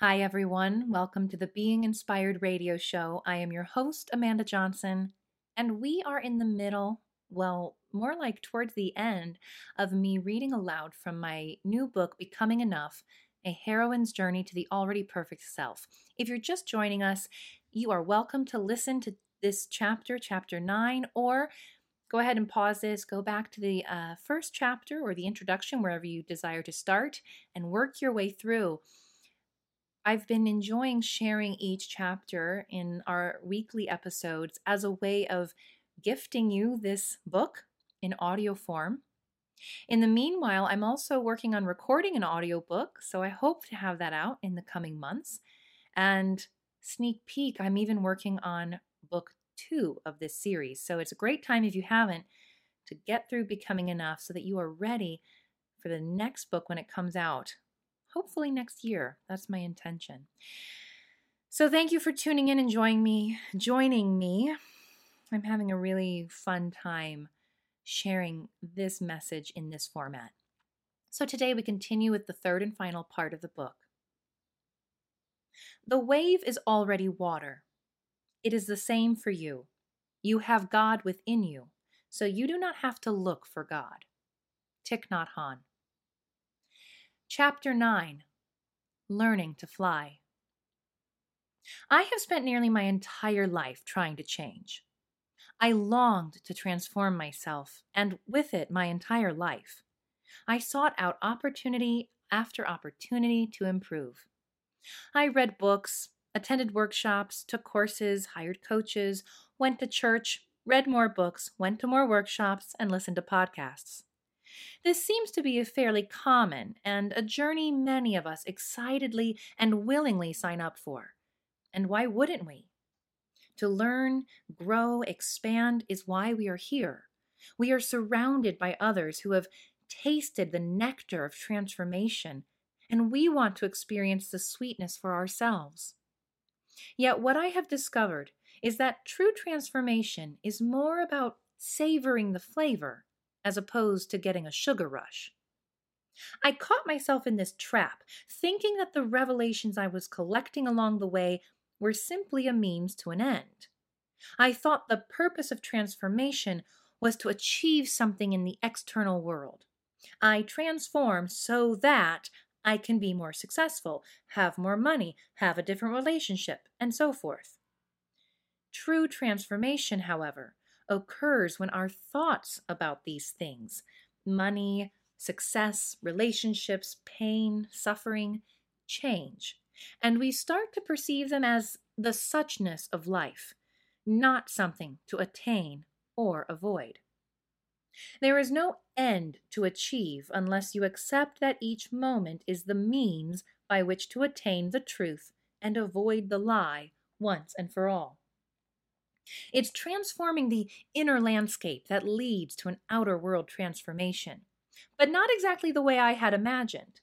Hi, everyone. Welcome to the Being Inspired radio show. I am your host, Amanda Johnson, and we are in the middle, well, more like towards the end, of me reading aloud from my new book, Becoming Enough A Heroine's Journey to the Already Perfect Self. If you're just joining us, you are welcome to listen to this chapter, chapter nine, or go ahead and pause this, go back to the uh, first chapter or the introduction, wherever you desire to start, and work your way through. I've been enjoying sharing each chapter in our weekly episodes as a way of gifting you this book in audio form. In the meanwhile, I'm also working on recording an audiobook, so I hope to have that out in the coming months. And sneak peek, I'm even working on book two of this series. So it's a great time if you haven't to get through Becoming Enough so that you are ready for the next book when it comes out hopefully next year. That's my intention. So thank you for tuning in and joining me, joining me. I'm having a really fun time sharing this message in this format. So today we continue with the third and final part of the book. The wave is already water. It is the same for you. You have God within you, so you do not have to look for God. Thich Nhat Hanh. Chapter 9 Learning to Fly. I have spent nearly my entire life trying to change. I longed to transform myself, and with it, my entire life. I sought out opportunity after opportunity to improve. I read books, attended workshops, took courses, hired coaches, went to church, read more books, went to more workshops, and listened to podcasts. This seems to be a fairly common and a journey many of us excitedly and willingly sign up for. And why wouldn't we? To learn, grow, expand is why we are here. We are surrounded by others who have tasted the nectar of transformation, and we want to experience the sweetness for ourselves. Yet, what I have discovered is that true transformation is more about savoring the flavor as opposed to getting a sugar rush. I caught myself in this trap, thinking that the revelations I was collecting along the way were simply a means to an end. I thought the purpose of transformation was to achieve something in the external world. I transform so that I can be more successful, have more money, have a different relationship, and so forth. True transformation, however, occurs when our thoughts about these things money, success, relationships, pain, suffering change, and we start to perceive them as the suchness of life, not something to attain or avoid. There is no end to achieve unless you accept that each moment is the means by which to attain the truth and avoid the lie once and for all. It's transforming the inner landscape that leads to an outer world transformation, but not exactly the way I had imagined.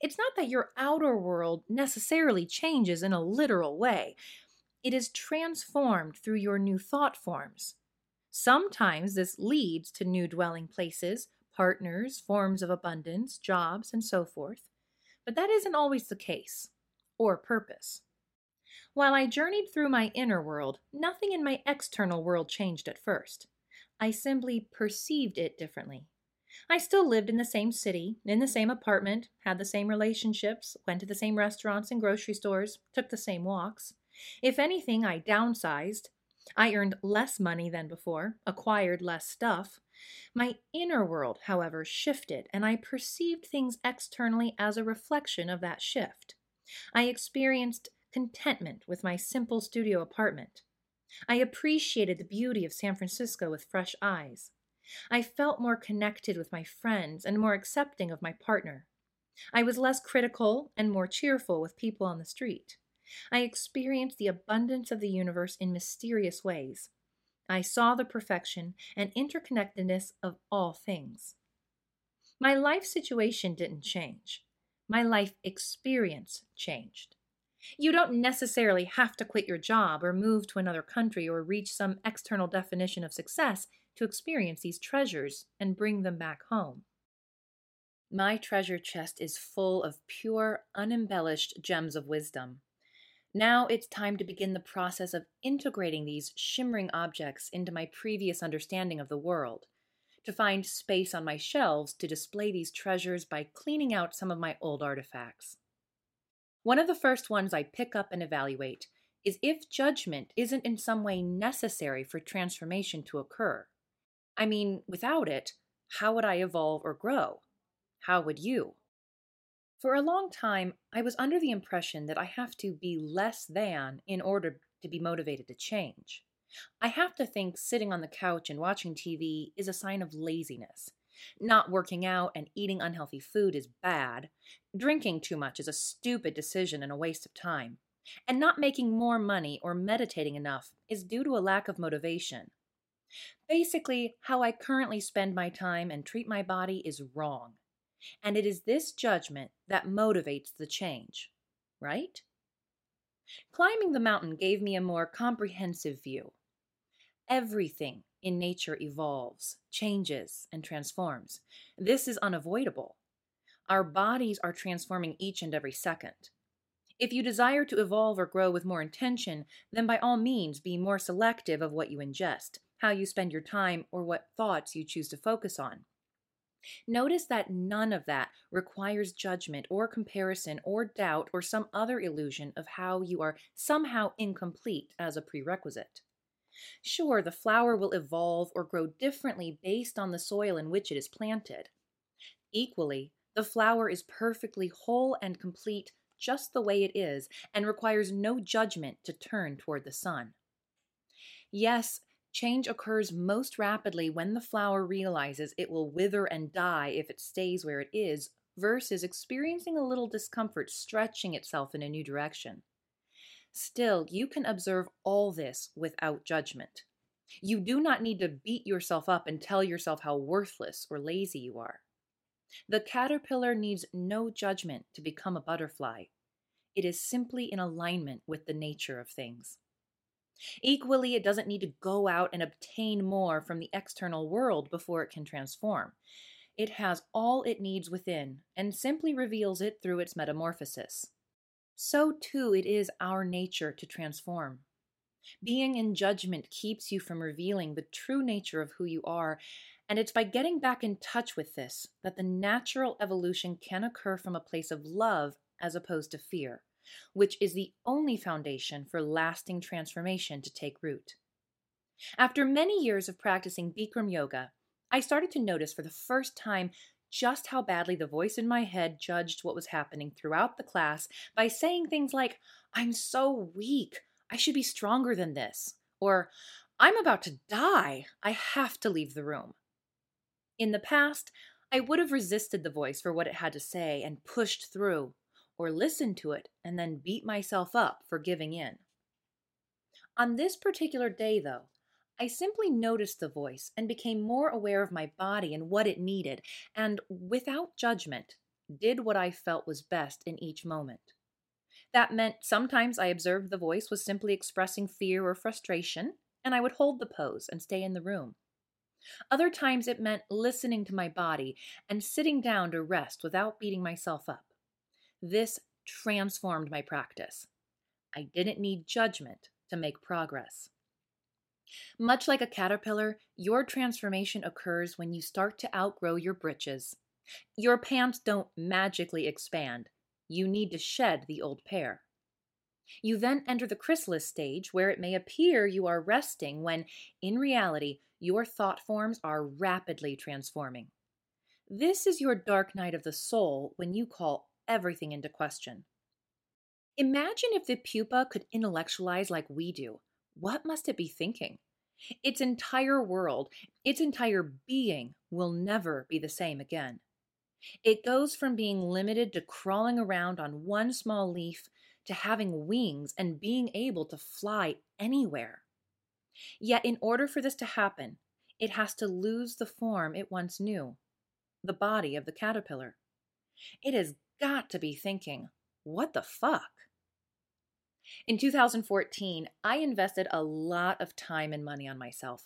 It's not that your outer world necessarily changes in a literal way. It is transformed through your new thought forms. Sometimes this leads to new dwelling places, partners, forms of abundance, jobs, and so forth. But that isn't always the case, or purpose. While I journeyed through my inner world, nothing in my external world changed at first. I simply perceived it differently. I still lived in the same city, in the same apartment, had the same relationships, went to the same restaurants and grocery stores, took the same walks. If anything, I downsized. I earned less money than before, acquired less stuff. My inner world, however, shifted, and I perceived things externally as a reflection of that shift. I experienced contentment with my simple studio apartment. I appreciated the beauty of San Francisco with fresh eyes. I felt more connected with my friends and more accepting of my partner. I was less critical and more cheerful with people on the street. I experienced the abundance of the universe in mysterious ways. I saw the perfection and interconnectedness of all things. My life situation didn't change. My life experience changed. You don't necessarily have to quit your job or move to another country or reach some external definition of success to experience these treasures and bring them back home. My treasure chest is full of pure, unembellished gems of wisdom. Now it's time to begin the process of integrating these shimmering objects into my previous understanding of the world, to find space on my shelves to display these treasures by cleaning out some of my old artifacts. One of the first ones I pick up and evaluate is if judgment isn't in some way necessary for transformation to occur. I mean, without it, how would I evolve or grow? How would you? For a long time, I was under the impression that I have to be less than in order to be motivated to change. I have to think sitting on the couch and watching TV is a sign of laziness. Not working out and eating unhealthy food is bad. Drinking too much is a stupid decision and a waste of time. And not making more money or meditating enough is due to a lack of motivation. Basically, how I currently spend my time and treat my body is wrong. And it is this judgment that motivates the change, right? Climbing the mountain gave me a more comprehensive view. Everything in nature evolves, changes, and transforms. This is unavoidable. Our bodies are transforming each and every second. If you desire to evolve or grow with more intention, then by all means be more selective of what you ingest, how you spend your time, or what thoughts you choose to focus on. Notice that none of that requires judgment or comparison or doubt or some other illusion of how you are somehow incomplete as a prerequisite. Sure, the flower will evolve or grow differently based on the soil in which it is planted. Equally, the flower is perfectly whole and complete just the way it is and requires no judgment to turn toward the sun. Yes, Change occurs most rapidly when the flower realizes it will wither and die if it stays where it is, versus experiencing a little discomfort stretching itself in a new direction. Still, you can observe all this without judgment. You do not need to beat yourself up and tell yourself how worthless or lazy you are. The caterpillar needs no judgment to become a butterfly. It is simply in alignment with the nature of things. Equally, it doesn't need to go out and obtain more from the external world before it can transform. It has all it needs within and simply reveals it through its metamorphosis. So, too, it is our nature to transform. Being in judgment keeps you from revealing the true nature of who you are, and it's by getting back in touch with this that the natural evolution can occur from a place of love as opposed to fear which is the only foundation for lasting transformation to take root. After many years of practicing Bikram yoga, I started to notice for the first time just how badly the voice in my head judged what was happening throughout the class by saying things like, I'm so weak, I should be stronger than this, or I'm about to die, I have to leave the room. In the past, I would have resisted the voice for what it had to say and pushed through or listened to it and then beat myself up for giving in. On this particular day, though, I simply noticed the voice and became more aware of my body and what it needed, and without judgment, did what I felt was best in each moment. That meant sometimes I observed the voice was simply expressing fear or frustration, and I would hold the pose and stay in the room. Other times it meant listening to my body and sitting down to rest without beating myself up. This transformed my practice. I didn't need judgment to make progress. Much like a caterpillar, your transformation occurs when you start to outgrow your britches. Your pants don't magically expand. You need to shed the old pair. You then enter the chrysalis stage where it may appear you are resting when, in reality, your thought forms are rapidly transforming. This is your dark night of the soul when you call everything into question. Imagine if the pupa could intellectualize like we do. What must it be thinking? Its entire world, its entire being will never be the same again. It goes from being limited to crawling around on one small leaf to having wings and being able to fly anywhere. Yet, in order for this to happen, it has to lose the form it once knew the body of the caterpillar. It has got to be thinking, what the fuck? In 2014, I invested a lot of time and money on myself.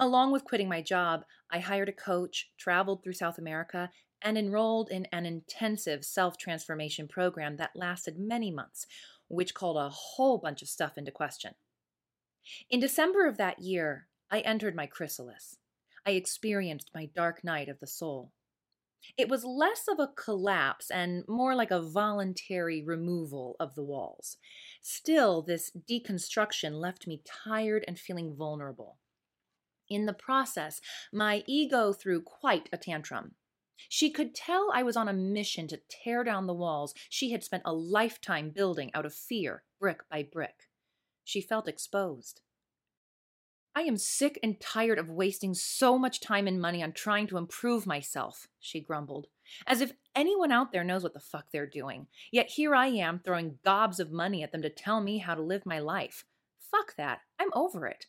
Along with quitting my job, I hired a coach, traveled through South America, and enrolled in an intensive self transformation program that lasted many months, which called a whole bunch of stuff into question. In December of that year, I entered my chrysalis. I experienced my dark night of the soul. It was less of a collapse and more like a voluntary removal of the walls. Still, this deconstruction left me tired and feeling vulnerable. In the process, my ego threw quite a tantrum. She could tell I was on a mission to tear down the walls she had spent a lifetime building out of fear, brick by brick. She felt exposed. I am sick and tired of wasting so much time and money on trying to improve myself, she grumbled, as if anyone out there knows what the fuck they're doing. Yet here I am throwing gobs of money at them to tell me how to live my life. Fuck that. I'm over it.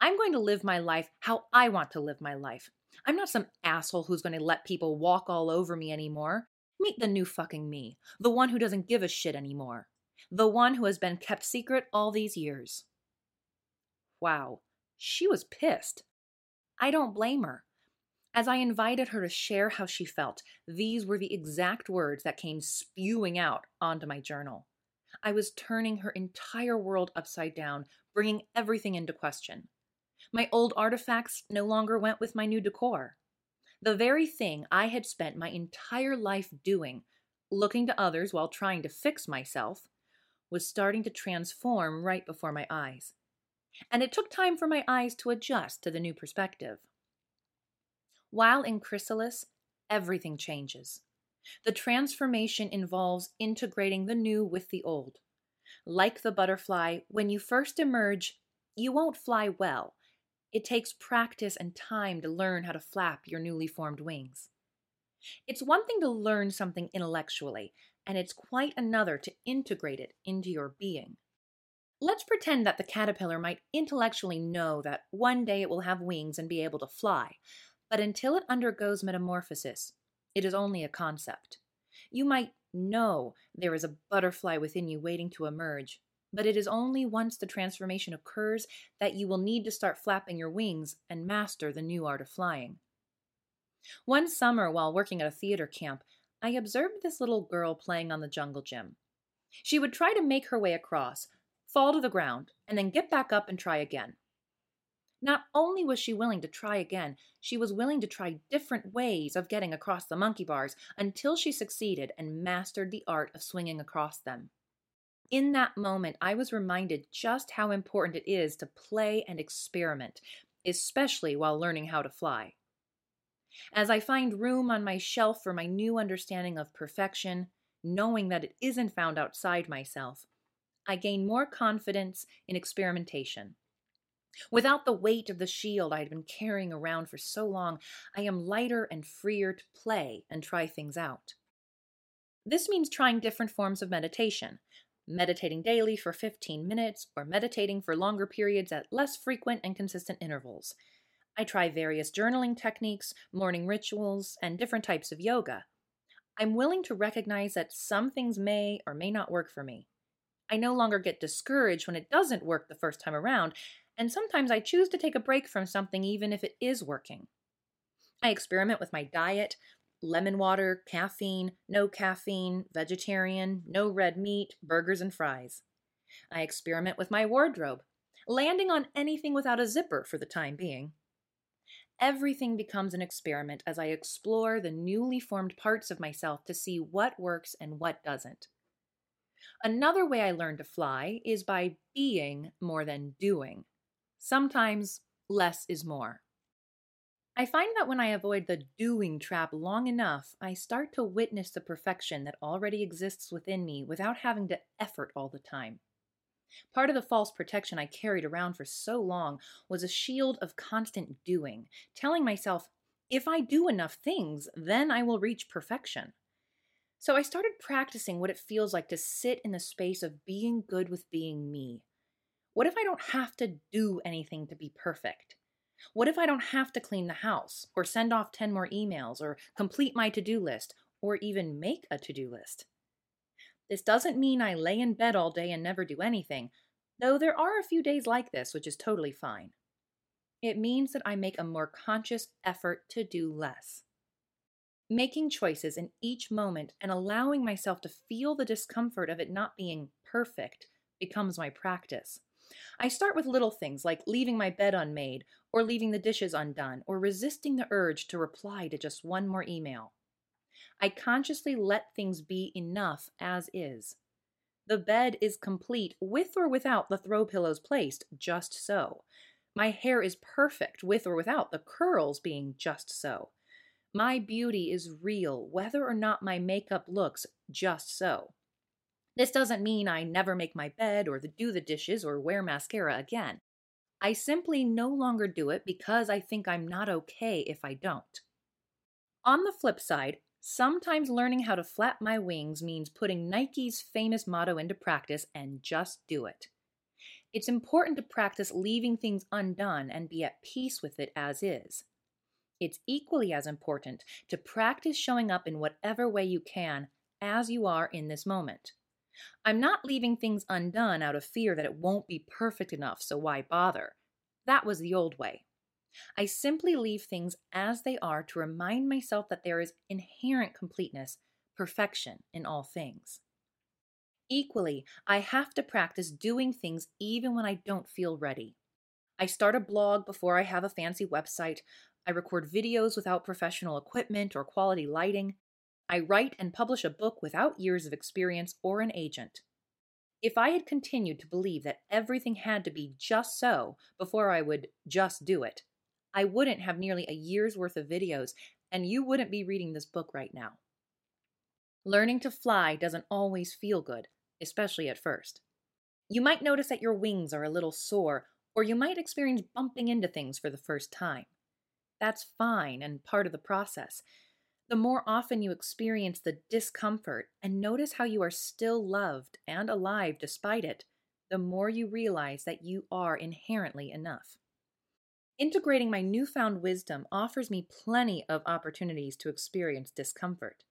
I'm going to live my life how I want to live my life. I'm not some asshole who's going to let people walk all over me anymore. Meet the new fucking me, the one who doesn't give a shit anymore, the one who has been kept secret all these years. Wow. She was pissed. I don't blame her. As I invited her to share how she felt, these were the exact words that came spewing out onto my journal. I was turning her entire world upside down, bringing everything into question. My old artifacts no longer went with my new decor. The very thing I had spent my entire life doing, looking to others while trying to fix myself, was starting to transform right before my eyes and it took time for my eyes to adjust to the new perspective. While in chrysalis, everything changes. The transformation involves integrating the new with the old. Like the butterfly, when you first emerge, you won't fly well. It takes practice and time to learn how to flap your newly formed wings. It's one thing to learn something intellectually, and it's quite another to integrate it into your being. Let's pretend that the caterpillar might intellectually know that one day it will have wings and be able to fly, but until it undergoes metamorphosis, it is only a concept. You might know there is a butterfly within you waiting to emerge, but it is only once the transformation occurs that you will need to start flapping your wings and master the new art of flying. One summer, while working at a theater camp, I observed this little girl playing on the jungle gym. She would try to make her way across, fall to the ground, and then get back up and try again. Not only was she willing to try again, she was willing to try different ways of getting across the monkey bars until she succeeded and mastered the art of swinging across them. In that moment, I was reminded just how important it is to play and experiment, especially while learning how to fly. As I find room on my shelf for my new understanding of perfection, knowing that it isn't found outside myself, I gain more confidence in experimentation. Without the weight of the shield I had been carrying around for so long, I am lighter and freer to play and try things out. This means trying different forms of meditation, meditating daily for 15 minutes, or meditating for longer periods at less frequent and consistent intervals. I try various journaling techniques, morning rituals, and different types of yoga. I'm willing to recognize that some things may or may not work for me. I no longer get discouraged when it doesn't work the first time around, and sometimes I choose to take a break from something even if it is working. I experiment with my diet lemon water, caffeine, no caffeine, vegetarian, no red meat, burgers and fries. I experiment with my wardrobe, landing on anything without a zipper for the time being. Everything becomes an experiment as I explore the newly formed parts of myself to see what works and what doesn't. Another way I learn to fly is by being more than doing. Sometimes less is more. I find that when I avoid the doing trap long enough, I start to witness the perfection that already exists within me without having to effort all the time. Part of the false protection I carried around for so long was a shield of constant doing, telling myself, if I do enough things, then I will reach perfection. So I started practicing what it feels like to sit in the space of being good with being me. What if I don't have to do anything to be perfect? What if I don't have to clean the house, or send off 10 more emails, or complete my to do list, or even make a to do list? This doesn't mean I lay in bed all day and never do anything, though there are a few days like this, which is totally fine. It means that I make a more conscious effort to do less. Making choices in each moment and allowing myself to feel the discomfort of it not being perfect becomes my practice. I start with little things like leaving my bed unmade, or leaving the dishes undone, or resisting the urge to reply to just one more email. I consciously let things be enough as is. The bed is complete with or without the throw pillows placed, just so. My hair is perfect with or without the curls being just so. My beauty is real, whether or not my makeup looks just so. This doesn't mean I never make my bed or do the dishes or wear mascara again. I simply no longer do it because I think I'm not okay if I don't. On the flip side, sometimes learning how to flap my wings means putting Nike's famous motto into practice and just do it. It's important to practice leaving things undone and be at peace with it as is. It's equally as important to practice showing up in whatever way you can as you are in this moment. I'm not leaving things undone out of fear that it won't be perfect enough, so why bother? That was the old way. I simply leave things as they are to remind myself that there is inherent completeness, perfection in all things. Equally, I have to practice doing things even when I don't feel ready. I start a blog before I have a fancy website. I record videos without professional equipment or quality lighting. I write and publish a book without years of experience or an agent. If I had continued to believe that everything had to be just so before I would just do it, I wouldn't have nearly a year's worth of videos, and you wouldn't be reading this book right now. Learning to fly doesn't always feel good, especially at first. You might notice that your wings are a little sore, or you might experience bumping into things for the first time. That's fine and part of the process the more often you experience the discomfort and notice how you are still loved and alive despite it, the more you realize that you are inherently enough. Integrating my newfound wisdom offers me plenty of opportunities to experience discomfort.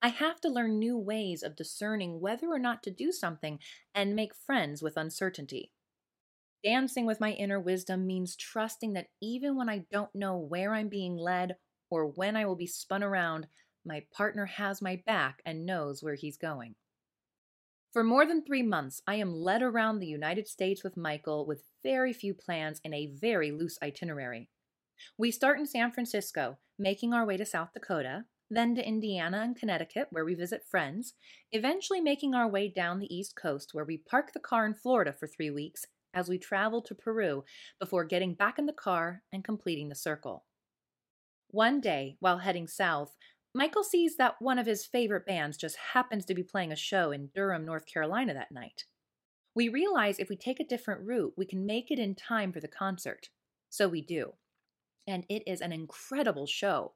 I have to learn new ways of discerning whether or not to do something and make friends with uncertainty. Dancing with my inner wisdom means trusting that even when I don't know where I'm being led or when I will be spun around, my partner has my back and knows where he's going. For more than three months, I am led around the United States with Michael with very few plans and a very loose itinerary. We start in San Francisco, making our way to South Dakota, then to Indiana and Connecticut, where we visit friends, eventually making our way down the East Coast, where we park the car in Florida for three weeks as we travel to Peru before getting back in the car and completing the circle. One day, while heading south, Michael sees that one of his favorite bands just happens to be playing a show in Durham, North Carolina that night. We realize if we take a different route, we can make it in time for the concert. So we do. And it is an incredible show.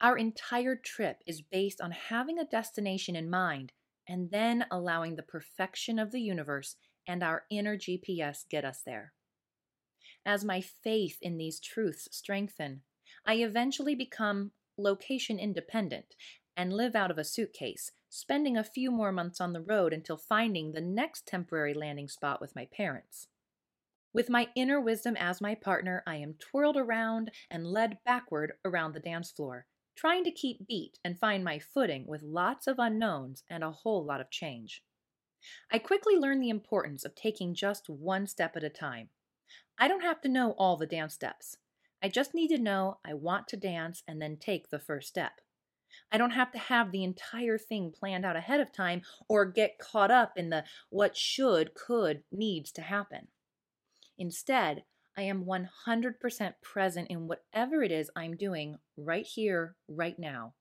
Our entire trip is based on having a destination in mind and then allowing the perfection of the universe and our inner GPS get us there. As my faith in these truths strengthen, I eventually become location independent and live out of a suitcase, spending a few more months on the road until finding the next temporary landing spot with my parents. With my inner wisdom as my partner, I am twirled around and led backward around the dance floor, trying to keep beat and find my footing with lots of unknowns and a whole lot of change. I quickly learned the importance of taking just one step at a time. I don't have to know all the dance steps. I just need to know I want to dance and then take the first step. I don't have to have the entire thing planned out ahead of time or get caught up in the what should, could, needs to happen. Instead, I am 100% present in whatever it is I'm doing right here, right now.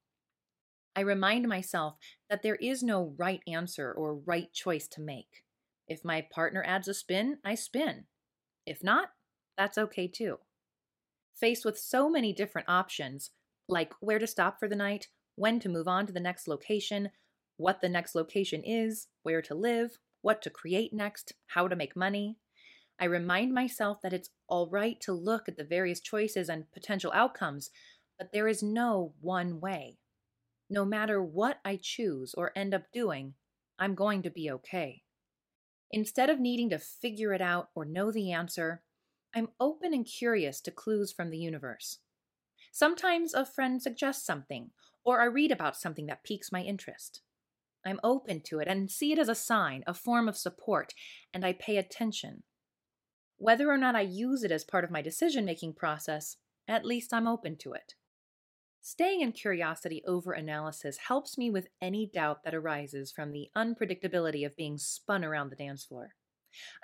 I remind myself that there is no right answer or right choice to make. If my partner adds a spin, I spin. If not, that's okay too. Faced with so many different options, like where to stop for the night, when to move on to the next location, what the next location is, where to live, what to create next, how to make money, I remind myself that it's all right to look at the various choices and potential outcomes, but there is no one way. No matter what I choose or end up doing, I'm going to be okay. Instead of needing to figure it out or know the answer, I'm open and curious to clues from the universe. Sometimes a friend suggests something, or I read about something that piques my interest. I'm open to it and see it as a sign, a form of support, and I pay attention. Whether or not I use it as part of my decision making process, at least I'm open to it. Staying in curiosity over analysis helps me with any doubt that arises from the unpredictability of being spun around the dance floor.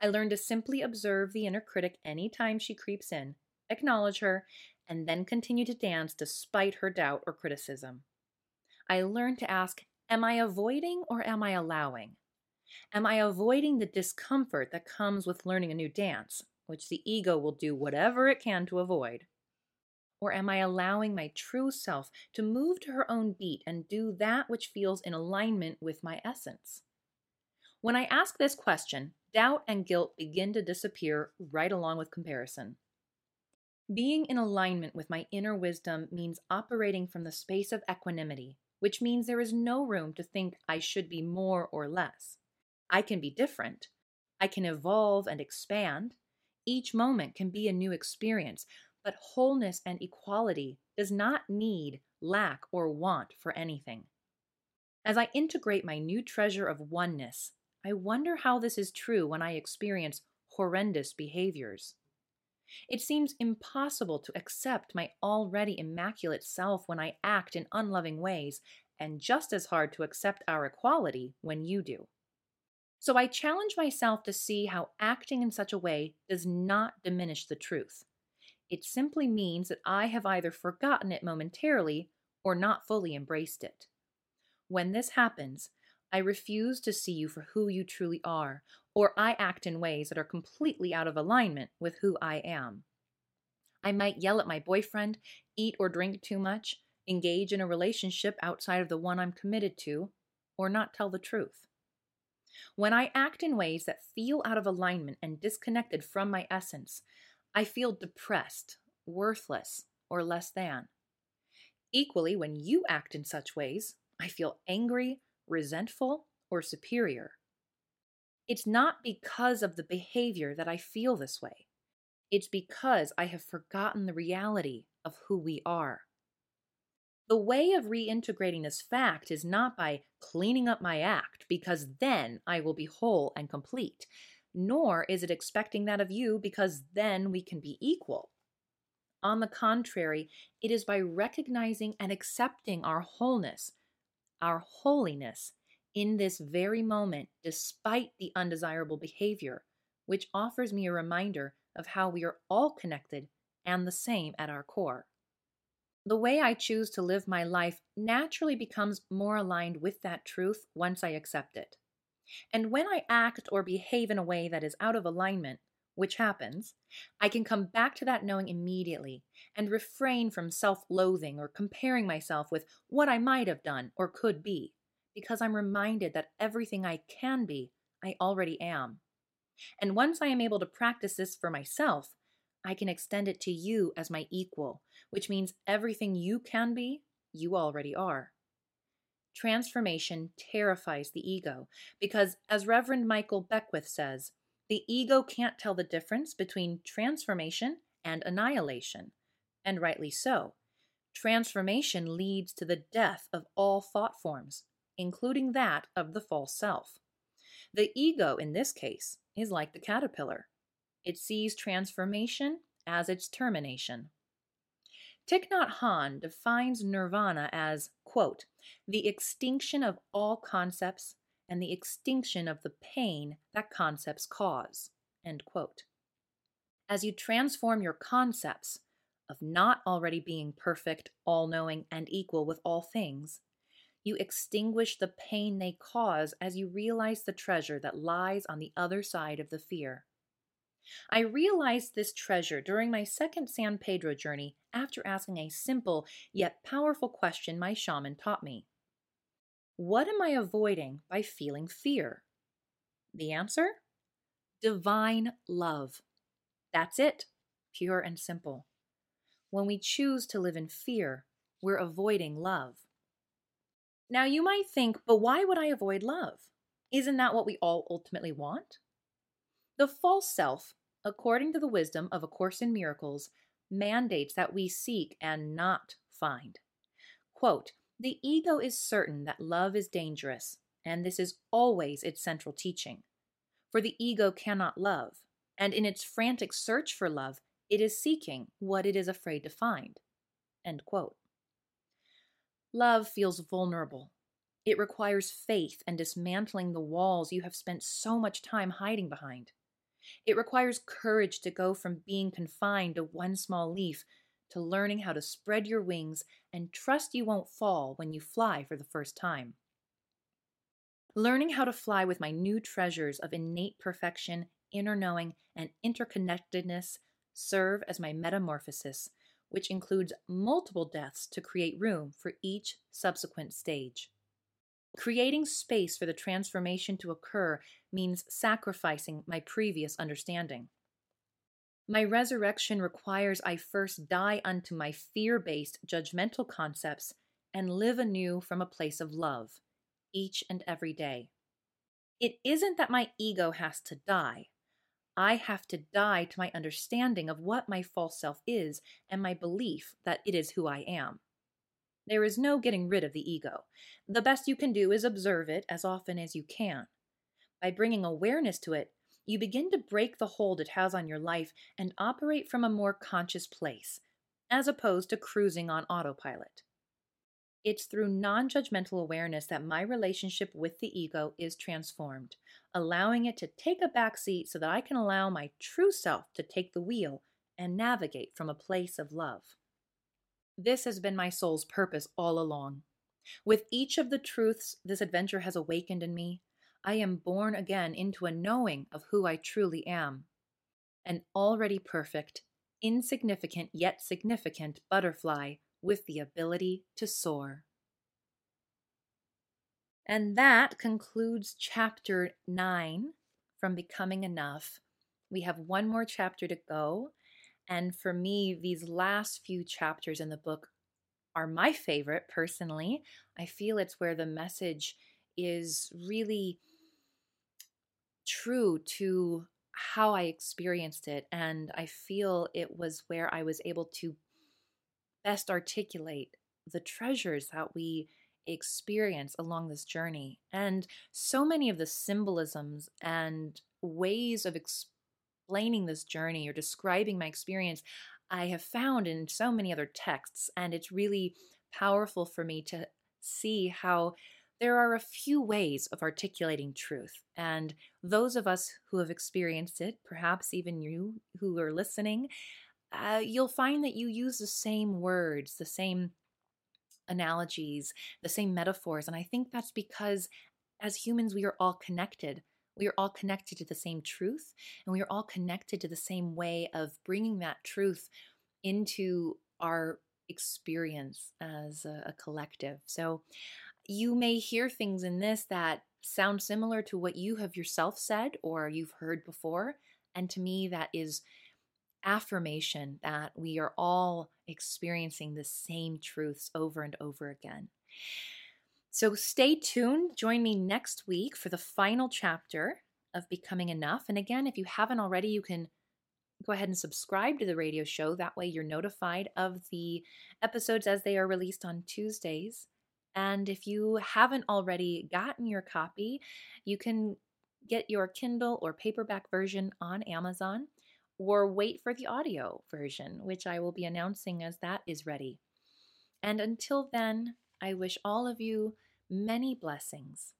I learn to simply observe the inner critic any time she creeps in, acknowledge her, and then continue to dance despite her doubt or criticism. I learn to ask, Am I avoiding or am I allowing? Am I avoiding the discomfort that comes with learning a new dance, which the ego will do whatever it can to avoid? Or am I allowing my true self to move to her own beat and do that which feels in alignment with my essence? When I ask this question, doubt and guilt begin to disappear right along with comparison. Being in alignment with my inner wisdom means operating from the space of equanimity, which means there is no room to think I should be more or less. I can be different. I can evolve and expand. Each moment can be a new experience, but wholeness and equality does not need, lack, or want for anything. As I integrate my new treasure of oneness, I wonder how this is true when I experience horrendous behaviors. It seems impossible to accept my already immaculate self when I act in unloving ways, and just as hard to accept our equality when you do. So I challenge myself to see how acting in such a way does not diminish the truth. It simply means that I have either forgotten it momentarily or not fully embraced it. When this happens, I refuse to see you for who you truly are, or I act in ways that are completely out of alignment with who I am. I might yell at my boyfriend, eat or drink too much, engage in a relationship outside of the one I'm committed to, or not tell the truth. When I act in ways that feel out of alignment and disconnected from my essence, I feel depressed, worthless, or less than. Equally, when you act in such ways, I feel angry, resentful, or superior. It's not because of the behavior that I feel this way. It's because I have forgotten the reality of who we are. The way of reintegrating this fact is not by cleaning up my act, because then I will be whole and complete nor is it expecting that of you because then we can be equal. On the contrary, it is by recognizing and accepting our wholeness, our holiness, in this very moment, despite the undesirable behavior, which offers me a reminder of how we are all connected and the same at our core. The way I choose to live my life naturally becomes more aligned with that truth once I accept it. And when I act or behave in a way that is out of alignment, which happens, I can come back to that knowing immediately and refrain from self loathing or comparing myself with what I might have done or could be, because I'm reminded that everything I can be, I already am. And once I am able to practice this for myself, I can extend it to you as my equal, which means everything you can be, you already are. Transformation terrifies the ego because, as Reverend Michael Beckwith says, the ego can't tell the difference between transformation and annihilation, and rightly so. Transformation leads to the death of all thought forms, including that of the false self. The ego, in this case, is like the caterpillar. It sees transformation as its termination. Thich Nhat Hanh defines nirvana as, quote, the extinction of all concepts and the extinction of the pain that concepts cause, end quote. As you transform your concepts of not already being perfect, all knowing, and equal with all things, you extinguish the pain they cause as you realize the treasure that lies on the other side of the fear. I realized this treasure during my second San Pedro journey after asking a simple yet powerful question my shaman taught me What am I avoiding by feeling fear? The answer? Divine love. That's it, pure and simple. When we choose to live in fear, we're avoiding love. Now, you might think, but why would I avoid love? Isn't that what we all ultimately want? The false self according to the wisdom of A Course in Miracles, mandates that we seek and not find. Quote, the ego is certain that love is dangerous, and this is always its central teaching. For the ego cannot love, and in its frantic search for love, it is seeking what it is afraid to find. Love feels vulnerable. It requires faith and dismantling the walls you have spent so much time hiding behind. It requires courage to go from being confined to one small leaf to learning how to spread your wings and trust you won't fall when you fly for the first time. Learning how to fly with my new treasures of innate perfection, inner knowing, and interconnectedness serve as my metamorphosis, which includes multiple deaths to create room for each subsequent stage. Creating space for the transformation to occur means sacrificing my previous understanding. My resurrection requires I first die unto my fear based judgmental concepts and live anew from a place of love, each and every day. It isn't that my ego has to die. I have to die to my understanding of what my false self is and my belief that it is who I am. There is no getting rid of the ego. The best you can do is observe it as often as you can. By bringing awareness to it, you begin to break the hold it has on your life and operate from a more conscious place, as opposed to cruising on autopilot. It's through non judgmental awareness that my relationship with the ego is transformed, allowing it to take a back seat so that I can allow my true self to take the wheel and navigate from a place of love. This has been my soul's purpose all along. With each of the truths this adventure has awakened in me, I am born again into a knowing of who I truly am. An already perfect, insignificant yet significant butterfly with the ability to soar. And that concludes chapter nine from Becoming Enough. We have one more chapter to go. And for me, these last few chapters in the book are my favorite personally. I feel it's where the message is really true to how I experienced it. And I feel it was where I was able to best articulate the treasures that we experience along this journey. And so many of the symbolisms and ways of explaining this journey or describing my experience, I have found in so many other texts. And it's really powerful for me to see how there are a few ways of articulating truth. And those of us who have experienced it, perhaps even you who are listening, uh, you'll find that you use the same words, the same analogies, the same metaphors. And I think that's because as humans, we are all connected. We are all connected to the same truth, and we are all connected to the same way of bringing that truth into our experience as a, a collective. So you may hear things in this that sound similar to what you have yourself said or you've heard before. And to me, that is affirmation that we are all experiencing the same truths over and over again. So stay tuned. Join me next week for the final chapter of Becoming Enough. And again, if you haven't already, you can go ahead and subscribe to the radio show. That way, you're notified of the episodes as they are released on Tuesdays. And if you haven't already gotten your copy, you can get your Kindle or paperback version on Amazon or wait for the audio version, which I will be announcing as that is ready. And until then, I wish all of you many blessings